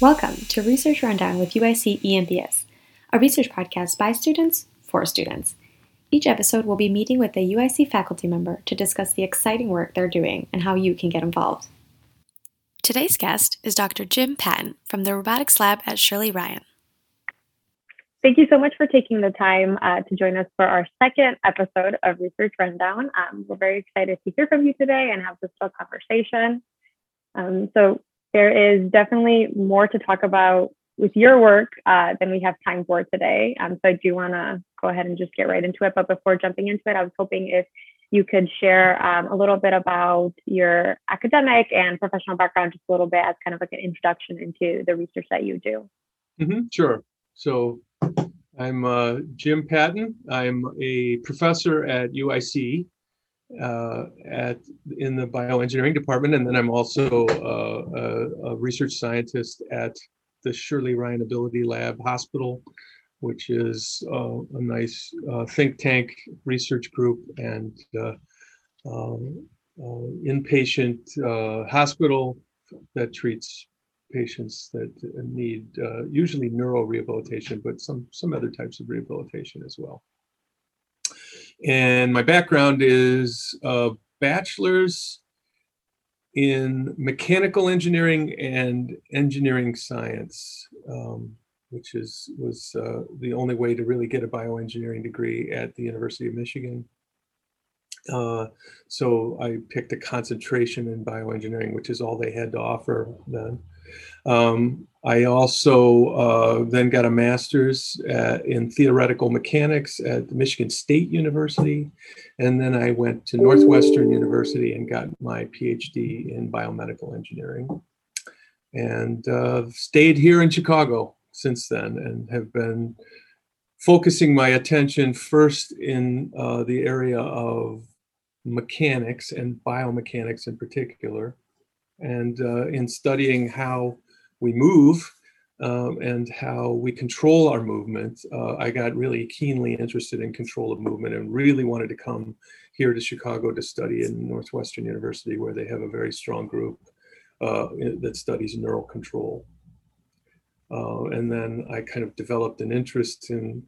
Welcome to Research Rundown with UIC EMBS, a research podcast by students for students. Each episode we'll be meeting with a UIC faculty member to discuss the exciting work they're doing and how you can get involved. Today's guest is Dr. Jim Patton from the Robotics Lab at Shirley Ryan. Thank you so much for taking the time uh, to join us for our second episode of Research Rundown. Um, we're very excited to hear from you today and have this full conversation. Um, so, there is definitely more to talk about with your work uh, than we have time for today. Um, so I do want to go ahead and just get right into it. But before jumping into it, I was hoping if you could share um, a little bit about your academic and professional background, just a little bit as kind of like an introduction into the research that you do. Mm-hmm, sure. So I'm uh, Jim Patton. I'm a professor at UIC uh, at in the bioengineering department, and then I'm also uh, a, a, research scientist at the Shirley Ryan AbilityLab Hospital, which is uh, a nice uh, think tank research group and um, inpatient hospital that treats patients that need usually neuro rehabilitation, but some some other types of rehabilitation as well. And my background is a bachelor's in mechanical engineering and engineering science, um, which is was uh, the only way to really get a bioengineering degree at the University of Michigan. Uh, so I picked a concentration in bioengineering, which is all they had to offer then. Um, I also uh, then got a master's at, in theoretical mechanics at Michigan State University. And then I went to Northwestern University and got my PhD in biomedical engineering. And uh, stayed here in Chicago since then and have been focusing my attention first in uh, the area of mechanics and biomechanics in particular, and uh, in studying how we move um, and how we control our movement. Uh, I got really keenly interested in control of movement and really wanted to come here to Chicago to study in Northwestern University, where they have a very strong group uh, that studies neural control. Uh, and then I kind of developed an interest in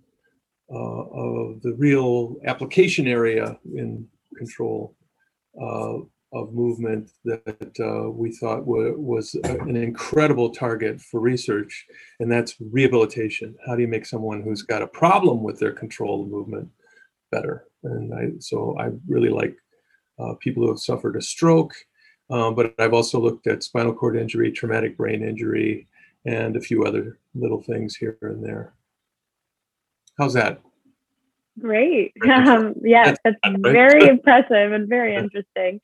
uh, of the real application area in control uh, of movement that uh, we thought was an incredible target for research, and that's rehabilitation. How do you make someone who's got a problem with their control of movement better? And I, so I really like uh, people who have suffered a stroke, um, but I've also looked at spinal cord injury, traumatic brain injury, and a few other little things here and there. How's that? Great. Um, yes, that's very impressive and very interesting.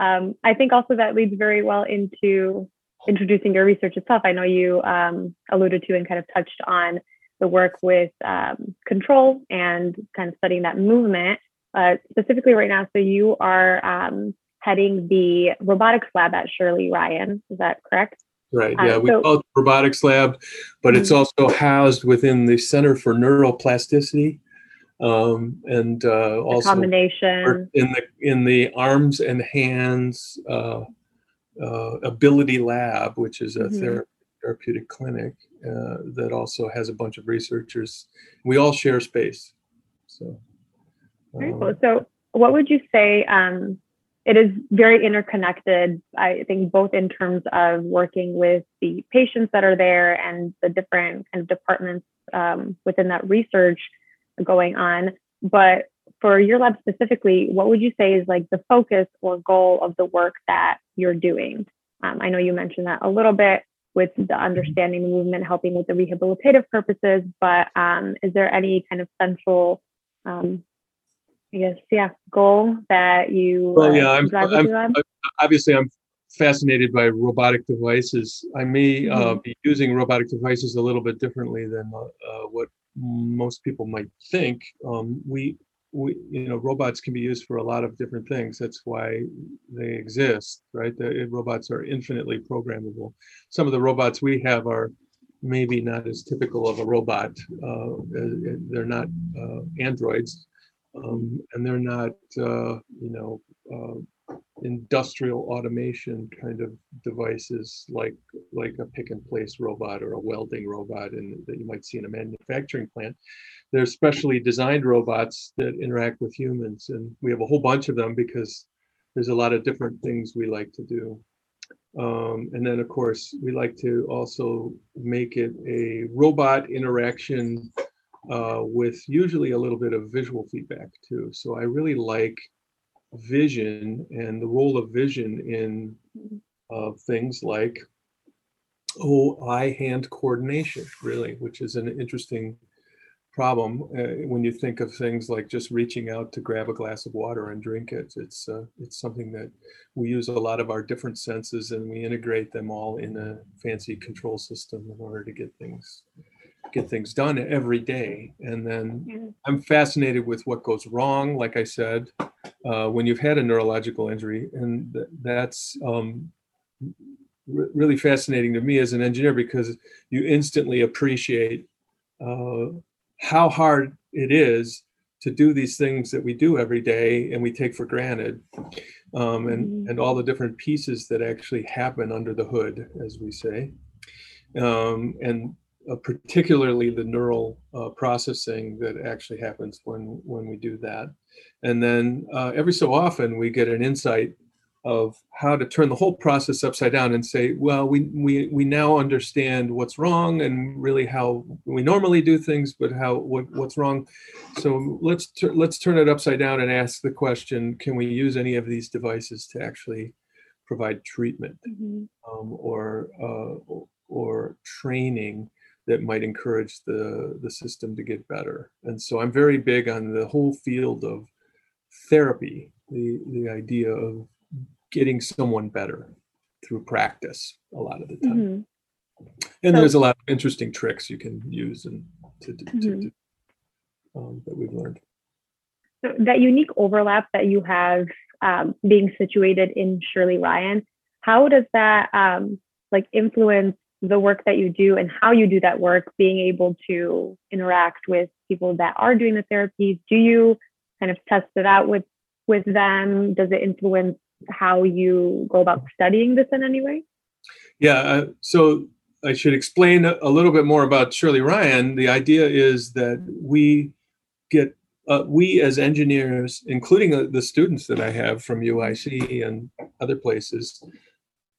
Um, I think also that leads very well into introducing your research itself. I know you um, alluded to and kind of touched on the work with um, control and kind of studying that movement. Uh, specifically, right now, so you are um, heading the robotics lab at Shirley Ryan. Is that correct? Right. Yeah, uh, we so, call it the robotics lab, but mm-hmm. it's also housed within the Center for Neuroplasticity um, and uh, also combination in the in the arms and hands uh, uh, ability lab, which is a mm-hmm. therapeutic clinic uh, that also has a bunch of researchers. We all share space. So, very cool. Um, so, what would you say? Um, it is very interconnected. I think both in terms of working with the patients that are there and the different kind of departments um, within that research going on. But for your lab specifically, what would you say is like the focus or goal of the work that you're doing? Um, I know you mentioned that a little bit with the understanding the movement, helping with the rehabilitative purposes, but um, is there any kind of central, um, I guess, yeah, goal that you? Well, yeah, uh, I'm, I'm, obviously I'm fascinated by robotic devices. I may uh, mm-hmm. be using robotic devices a little bit differently than uh, what most people might think. Um, we, we, you know, robots can be used for a lot of different things. That's why they exist, right? The robots are infinitely programmable. Some of the robots we have are maybe not as typical of a robot. Uh, they're not uh, androids, um, and they're not, uh, you know, uh, industrial automation kind of devices like like a pick and place robot or a welding robot and that you might see in a manufacturing plant. There's specially designed robots that interact with humans, and we have a whole bunch of them because there's a lot of different things we like to do. Um, and then, of course, we like to also make it a robot interaction uh, with usually a little bit of visual feedback too. So I really like vision and the role of vision in uh, things like eye hand coordination really which is an interesting problem uh, when you think of things like just reaching out to grab a glass of water and drink it. It's uh, it's something that we use a lot of our different senses and we integrate them all in a fancy control system in order to get things get things done every day. And then mm-hmm. I'm fascinated with what goes wrong, like I said, uh, when you've had a neurological injury. And th- that's um, really fascinating to me as an engineer because you instantly appreciate uh, how hard it is to do these things that we do every day and we take for granted. Um, and, mm-hmm. and all the different pieces that actually happen under the hood, as we say. Um, and uh, particularly the neural uh, processing that actually happens when when we do that. And then uh, every so often we get an insight of how to turn the whole process upside down and say well we we we now understand what's wrong and really how we normally do things but how what, what's wrong. So let's let's turn it upside down and ask the question can we use any of these devices to actually provide treatment mm-hmm. um, or uh, or training that might encourage the, the system to get better. And so I'm very big on the whole field of therapy, the, the idea of getting someone better through practice a lot of the time. Mm-hmm. And so, there's a lot of interesting tricks you can use and to, to, mm-hmm. to um, that we've learned. So that unique overlap that you have um, being situated in Shirley Ryan, how does that um, like influence the work that you do and how you do that work, being able to interact with people that are doing the therapies. Do you kind of test it out with with them? Does it influence how you go about studying this in any way? Yeah. Uh, so I should explain a little bit more about Shirley Ryan. The idea is that we get uh, we as engineers, including uh, the students that I have from UIC and other places,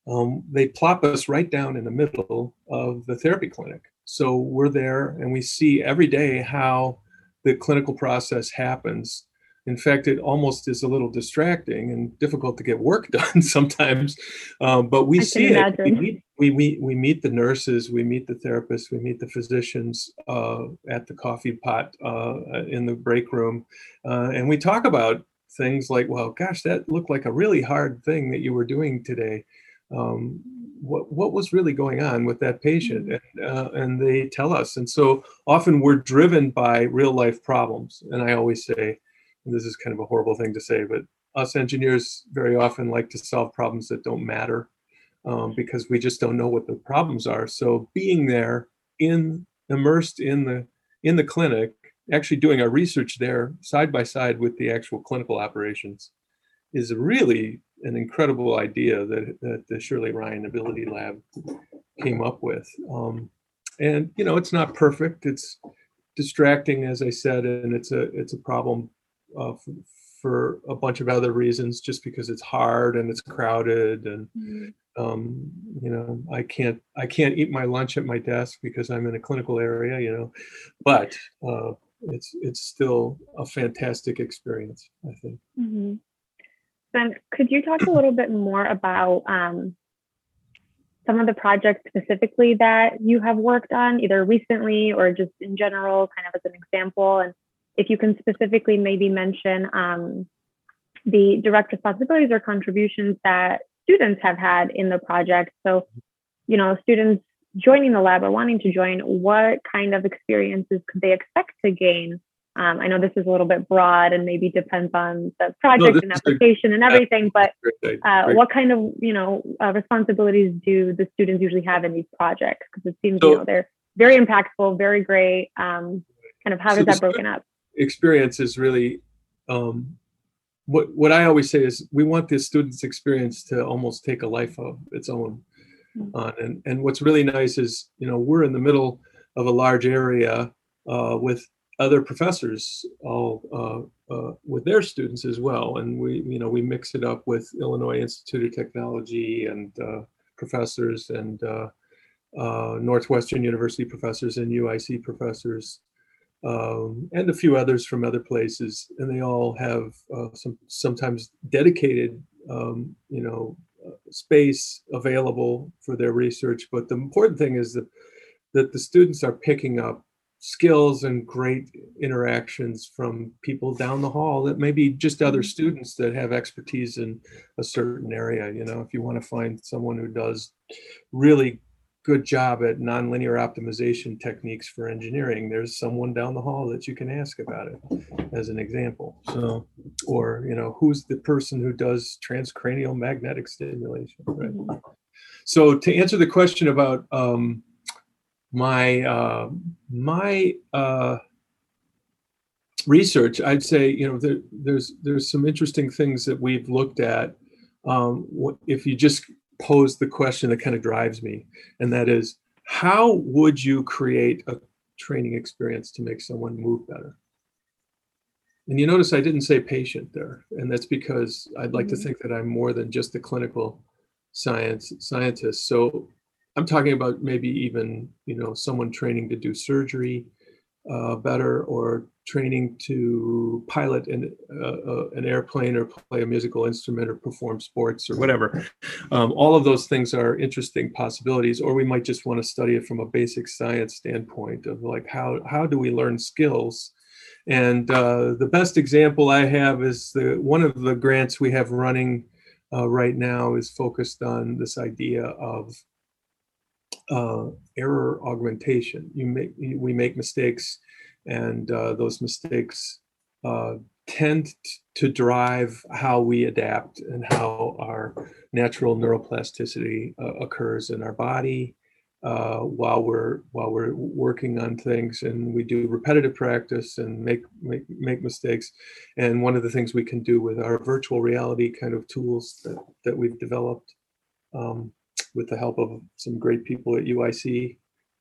um, they plop us right down in the middle of the therapy clinic. So we're there and we see every day how the clinical process happens. In fact, it almost is a little distracting and difficult to get work done sometimes. Um, but we I see it. We meet, we, meet, we meet the nurses, we meet the therapists, we meet the physicians uh, at the coffee pot uh, in the break room. Uh, and we talk about things like, well, gosh, that looked like a really hard thing that you were doing today um, what what was really going on with that patient, mm-hmm. and, uh, and they tell us. And so often we're driven by real life problems. And I always say, and this is kind of a horrible thing to say, but us engineers very often like to solve problems that don't matter um, because we just don't know what the problems are. So being there in immersed in the in the clinic, actually doing our research there side by side with the actual clinical operations is really an incredible idea that, that the Shirley Ryan AbilityLab came up with. Um, and you know, it's not perfect. It's distracting, as I said, and it's a it's a problem uh, for, for, a bunch of other reasons. Just because it's hard and it's crowded, and mm-hmm. um, you know, I can't I can't eat my lunch at my desk because I'm in a clinical area. You know, but uh, it's it's still a fantastic experience. I think. Mm-hmm. Then could you talk a little bit more about um, some of the projects specifically that you have worked on, either recently or just in general, kind of as an example? And if you can specifically maybe mention um, the direct responsibilities or contributions that students have had in the project. So, you know, students joining the lab or wanting to join, what kind of experiences could they expect to gain um, I know this is a little bit broad and maybe depends on the project no, and application a, and everything, but uh, what kind of you know uh, responsibilities do the students usually have in these projects? Because it seems so, you know they're very impactful, very great. Um, kind of how so is that broken up? Experience is really um, what what I always say is we want the students' experience to almost take a life of its own. mm-hmm. on. And, and what's really nice is, you know, we're in the middle of a large area uh, with other professors all uh, uh, with their students as well. And we, you know, we mix it up with Illinois Institute of Technology and uh, professors and uh, uh, Northwestern University professors and UIC professors um, and a few others from other places, and they all have uh, some sometimes dedicated, um, you know, space available for their research. But the important thing is that that the students are picking up skills and great interactions from people down the hall that maybe just other mm-hmm. students that have expertise in a certain area you know if you want to find someone who does really good job at nonlinear optimization techniques for engineering, there's someone down the hall that you can ask about it as an example. So, or, you know, who's the person who does transcranial magnetic stimulation, right? Mm-hmm. So to answer the question about um, my, uh, my, uh, research, I'd say, you know, there, there's, there's some interesting things that we've looked at um, if you just pose the question that kind of drives me, and that is how would you create a training experience to make someone move better? And you notice I didn't say patient there, and that's because I'd like mm-hmm. to think that I'm more than just a clinical science scientist. So I'm talking about maybe even you know someone training to do surgery uh, better or training to pilot an, uh, uh, an airplane or play a musical instrument or perform sports or whatever. Um, all of those things are interesting possibilities, or we might just want to study it from a basic science standpoint of like how, how do we learn skills? And uh, the best example I have is the one of the grants we have running uh, right now is focused on this idea of uh, error augmentation. You make we make mistakes, and uh, those mistakes uh, tend to drive how we adapt and how our natural neuroplasticity uh, occurs in our body uh, while we're while we're working on things. And we do repetitive practice and make make make mistakes. And one of the things we can do with our virtual reality kind of tools that that we've developed. Um, with the help of some great people at UIC.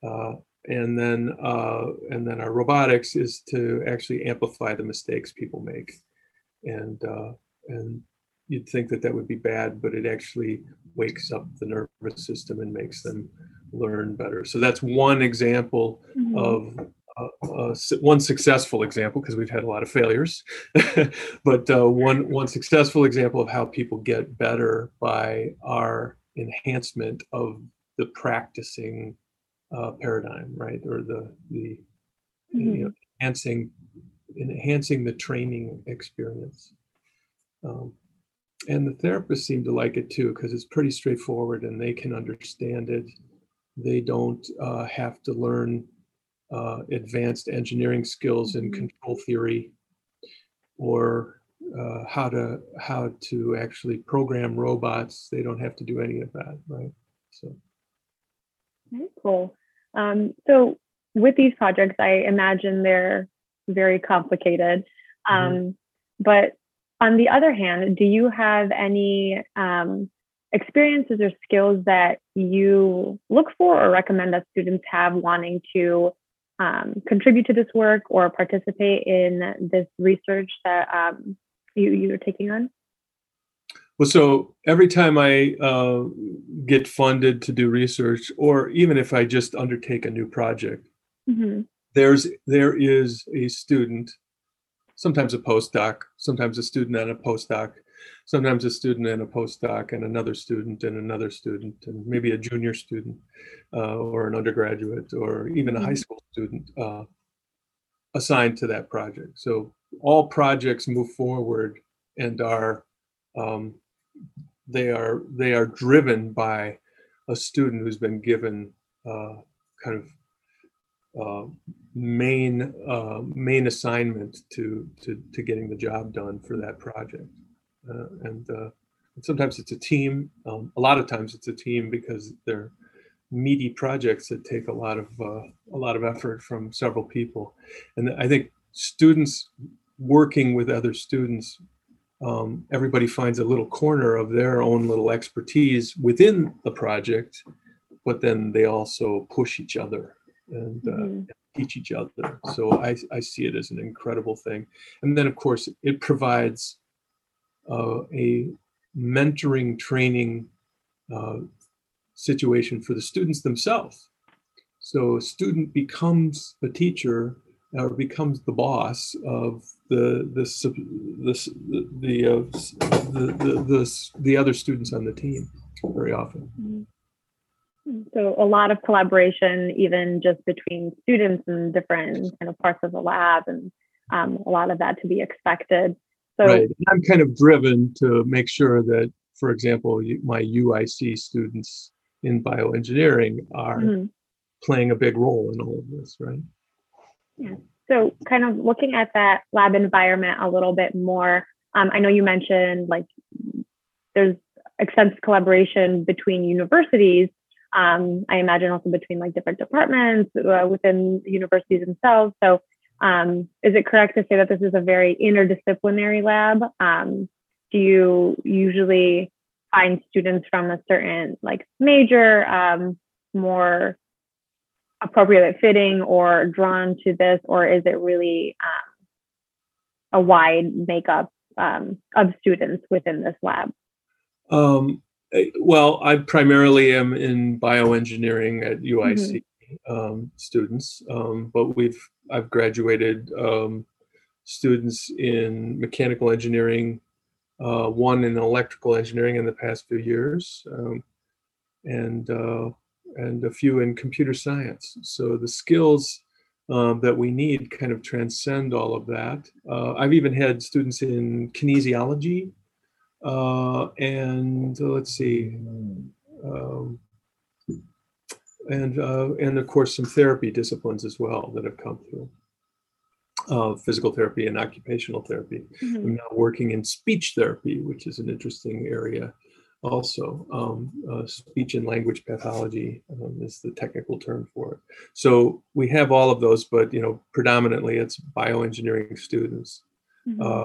Uh, and then uh, and then our robotics is to actually amplify the mistakes people make, and uh, and you'd think that that would be bad, but it actually wakes up the nervous system and makes them learn better. So that's one example mm-hmm. of uh, uh, one successful example because we've had a lot of failures, but uh, one one successful example of how people get better by our enhancement of the practicing uh, paradigm, right? Or the the mm-hmm. you know, enhancing enhancing the training experience. Um, and the therapists seem to like it too because it's pretty straightforward and they can understand it. They don't uh, have to learn uh, advanced engineering skills in mm-hmm. control theory or uh, how to how to actually program robots. They don't have to do any of that, right? So. Very cool. Um, so with these projects, I imagine they're very complicated. Mm-hmm. Um, mm-hmm. But on the other hand, do you have any um, experiences or skills that you look for or recommend that students have wanting to um, contribute to this work or participate in this research that um, you you're taking on? Well, so every time I uh, get funded to do research, or even if I just undertake a new project, mm-hmm. there's there is a student, sometimes a postdoc, sometimes a student and a postdoc, sometimes a student and a postdoc, and another student and another student, and maybe a junior student, uh, or an undergraduate, or even a mm-hmm. high school student uh, assigned to that project. So all projects move forward and are um, they are they are driven by a student who's been given uh, kind of uh, main uh, main assignment to, to to getting the job done for that project, uh, and, uh, and, sometimes it's a team. Um, a lot of times it's a team because they're meaty projects that take a lot of uh, a lot of effort from several people, and I think students working with other students um, everybody finds a little corner of their own little expertise within the project, but then they also push each other and uh, Mhm. teach each other. So I, I see it as an incredible thing. And then, of course, it provides uh, a mentoring training uh, situation for the students themselves. So a student becomes a teacher or becomes the boss of the the the the the, uh, the, the, the, the other students on the team very often. So a lot of collaboration, even just between students and different kind of parts of the lab, and um, a lot of that to be expected. So right. I'm kind of driven to make sure that, for example, my UIC students in bioengineering are Mhm. playing a big role in all of this, right? So, kind of looking at that lab environment a little bit more, um, I know you mentioned like there's extensive collaboration between universities. Um, I imagine also between like different departments uh, within universities themselves. So, um, is it correct to say that this is a very interdisciplinary lab? Um, do you usually find students from a certain like major, um, more appropriate fitting or drawn to this, or is it really um, a wide makeup um, of students within this lab? Um, well, I primarily am in bioengineering at UIC um, students, um, but we've I've graduated um, students in mechanical engineering, uh, one in electrical engineering in the past few years, um, and uh, and a few in computer science. So the skills um, that we need kind of transcend all of that. Uh, I've even had students in kinesiology uh, and uh, let's see, um, and uh, and of course some therapy disciplines as well that have come through. Uh, physical therapy and occupational therapy. I'm now working in speech therapy, which is an interesting area. Also, um, uh, speech and language pathology um, is the technical term for it. So we have all of those, but you know, predominantly it's bioengineering students Mhm. uh,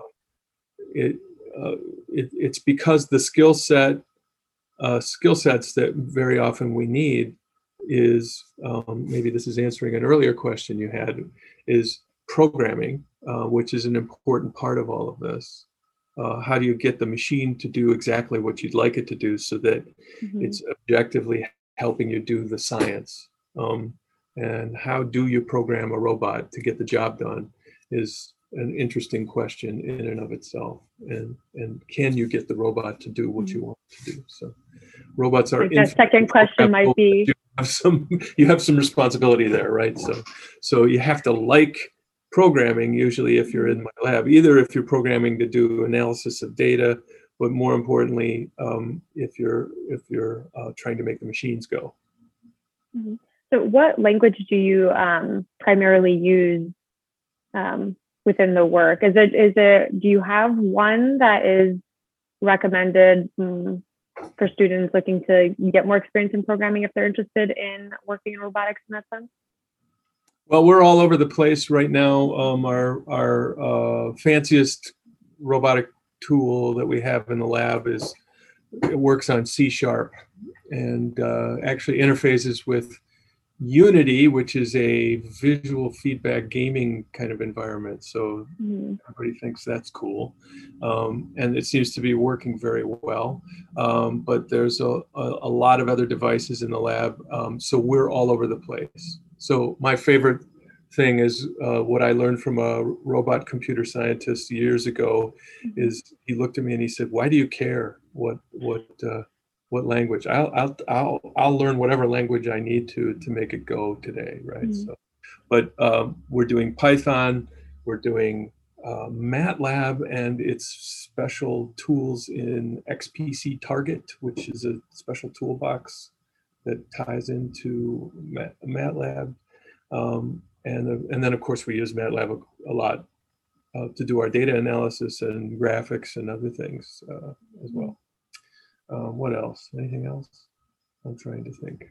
it, uh, it it's because the skill set uh, skill sets that very often we need is um, maybe this is answering an earlier question you had is programming uh, which is an important part of all of this uh, how do you get the machine to do exactly what you'd like it to do so that Mhm. it's objectively helping you do the science? Um, and how do you program a robot to get the job done is an interesting question in and of itself. And and can you get the robot to do what you want to do? So robots are Like that second question might be- you have some you have some responsibility there right? So so you have to like programming usually if you're in my lab either if you're programming to do analysis of data but more importantly um, if you're if you're uh, trying to make the machines go So, what language do you um, primarily use um, within the work? Is it is it do you have one that is recommended mm, for students looking to get more experience in programming if they're interested in working in robotics in that sense? Well, we're all over the place right now. Um, our our uh, fanciest robotic tool that we have in the lab is it works on C sharp and uh, actually interfaces with Unity, which is a visual feedback gaming kind of environment. So Mhm. everybody thinks that's cool, um, and it seems to be working very well. Um, but there's a, a, a lot of other devices in the lab, um, so we're all over the place. So my favorite thing is uh, what I learned from a robot computer scientist years ago. Is he looked at me and he said, "Why do you care what what uh, what language? I'll, I'll I'll I'll learn whatever language I need to to make it go today, right?" Mhm. So, but um, we're doing Python, we're doing uh, MATLAB and its special tools in XPC Target, which is a special toolbox that ties into Mat- MATLAB. Um, and, uh, and then, of course, we use MATLAB a, a lot uh, to do our data analysis and graphics and other things uh, as well. Um, what else? Anything else? I'm trying to think.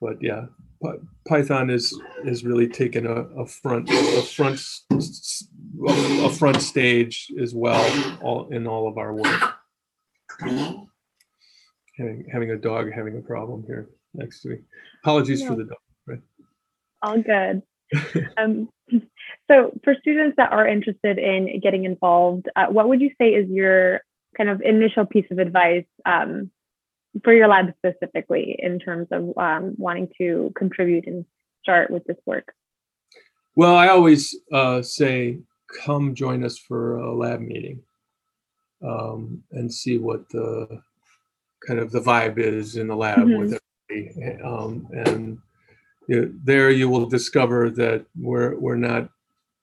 But yeah, Py- Python is is really taken a, a front a front a front stage as well all in all of our work. Having having a dog having a problem here next to me. Apologies for the dog. Right? All good. um, so, for students that are interested in getting involved, uh, what would you say is your kind of initial piece of advice um, for your lab specifically in terms of um, wanting to contribute and start with this work? Well, I always uh, say, come join us for a lab meeting um, and see what the kind of the vibe is in the lab mm-hmm. with everybody. Um, and you, there you will discover that we're, we're not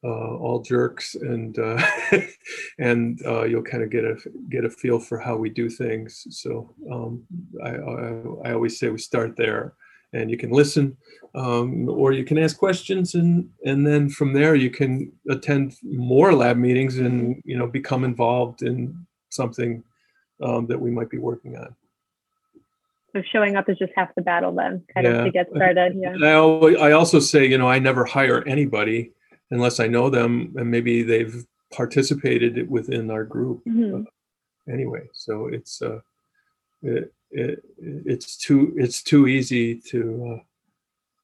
uh, all jerks and uh, and uh, you'll kind of get a get a feel for how we do things. So um, I, I, I always say we start there, and you can listen, um, or you can ask questions, and and then from there you can attend more lab meetings and you know become involved in something um, that we might be working on. So showing up is just half the battle then, kind yeah. of to get started. Yeah. I, I also say, you know, I never hire anybody unless I know them and maybe they've participated within our group mm-hmm. uh, anyway. So it's uh, it, it, it's too it's too easy to uh,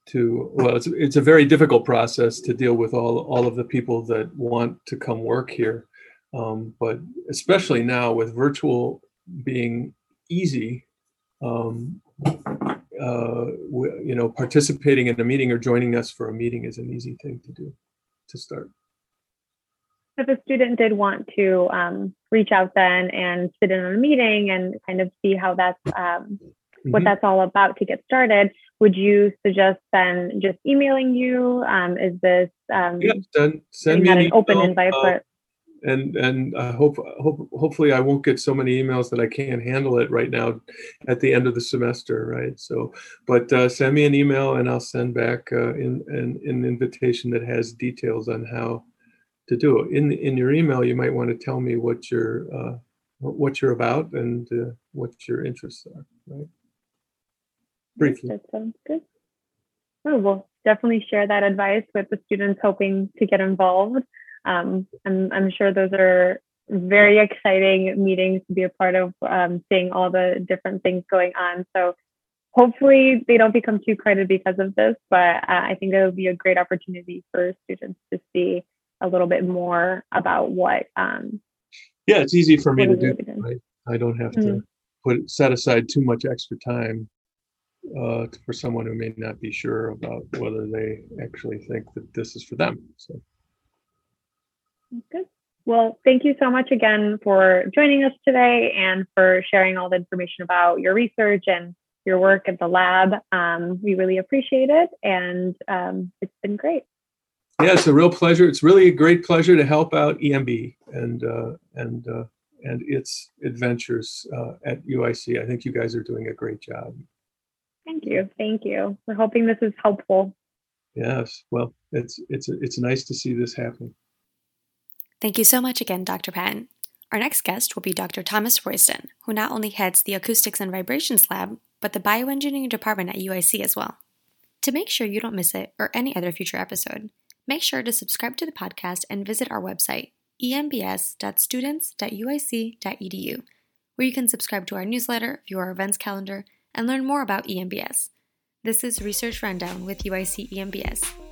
to well it's it's a very difficult process to deal with all all of the people that want to come work here, um, but especially now with virtual being easy. Um, uh, you know, participating in a meeting or joining us for a meeting is an easy thing to do to start. If a student did want to um, reach out then and sit in on a meeting and kind of see how that's um, what mm-hmm. that's all about to get started, would you suggest then just emailing you? Um, is this um, yeah, send, send me an, an open invite? Uh, and and I hope hope hopefully I won't get so many emails that I can't handle it right now at the end of the semester, right? So, but uh, send me an email and I'll send back uh, in, in, an invitation that has details on how to do it. In in your email, you might want to tell me what you're uh, what you're about and uh, what your interests are, right? Briefly. That sounds good. Oh, we'll definitely share that advice with the students hoping to get involved um, I'm, I'm sure those are very exciting meetings to be a part of, um, seeing all the different things going on. So hopefully they don't become too crowded because of this, but uh, I think it would be a great opportunity for students to see a little bit more about what. Um, yeah, it's easy for me to do. Right? I don't have mm-hmm. to put set aside too much extra time uh, for someone who may not be sure about whether they actually think that this is for them. So. Good. Well, thank you so much again for joining us today and for sharing all the information about your research and your work at the lab. Um, we really appreciate it, and um, it's been great. Yeah, it's a real pleasure. It's really a great pleasure to help out EMB and uh, and uh, and its adventures uh, at UIC. I think you guys are doing a great job. Thank you, thank you. We're hoping this is helpful. Yes, well, it's it's it's nice to see this happen. Thank you so much again, Dr. Patton. Our next guest will be Dr. Thomas Royston, who not only heads the Acoustics and Vibrations Lab, but the Bioengineering Department at UIC as well. To make sure you don't miss it or any other future episode, make sure to subscribe to the podcast and visit our website, embs.students.uic.edu, where you can subscribe to our newsletter, view our events calendar, and learn more about EMBS. This is Research Rundown with UIC EMBS.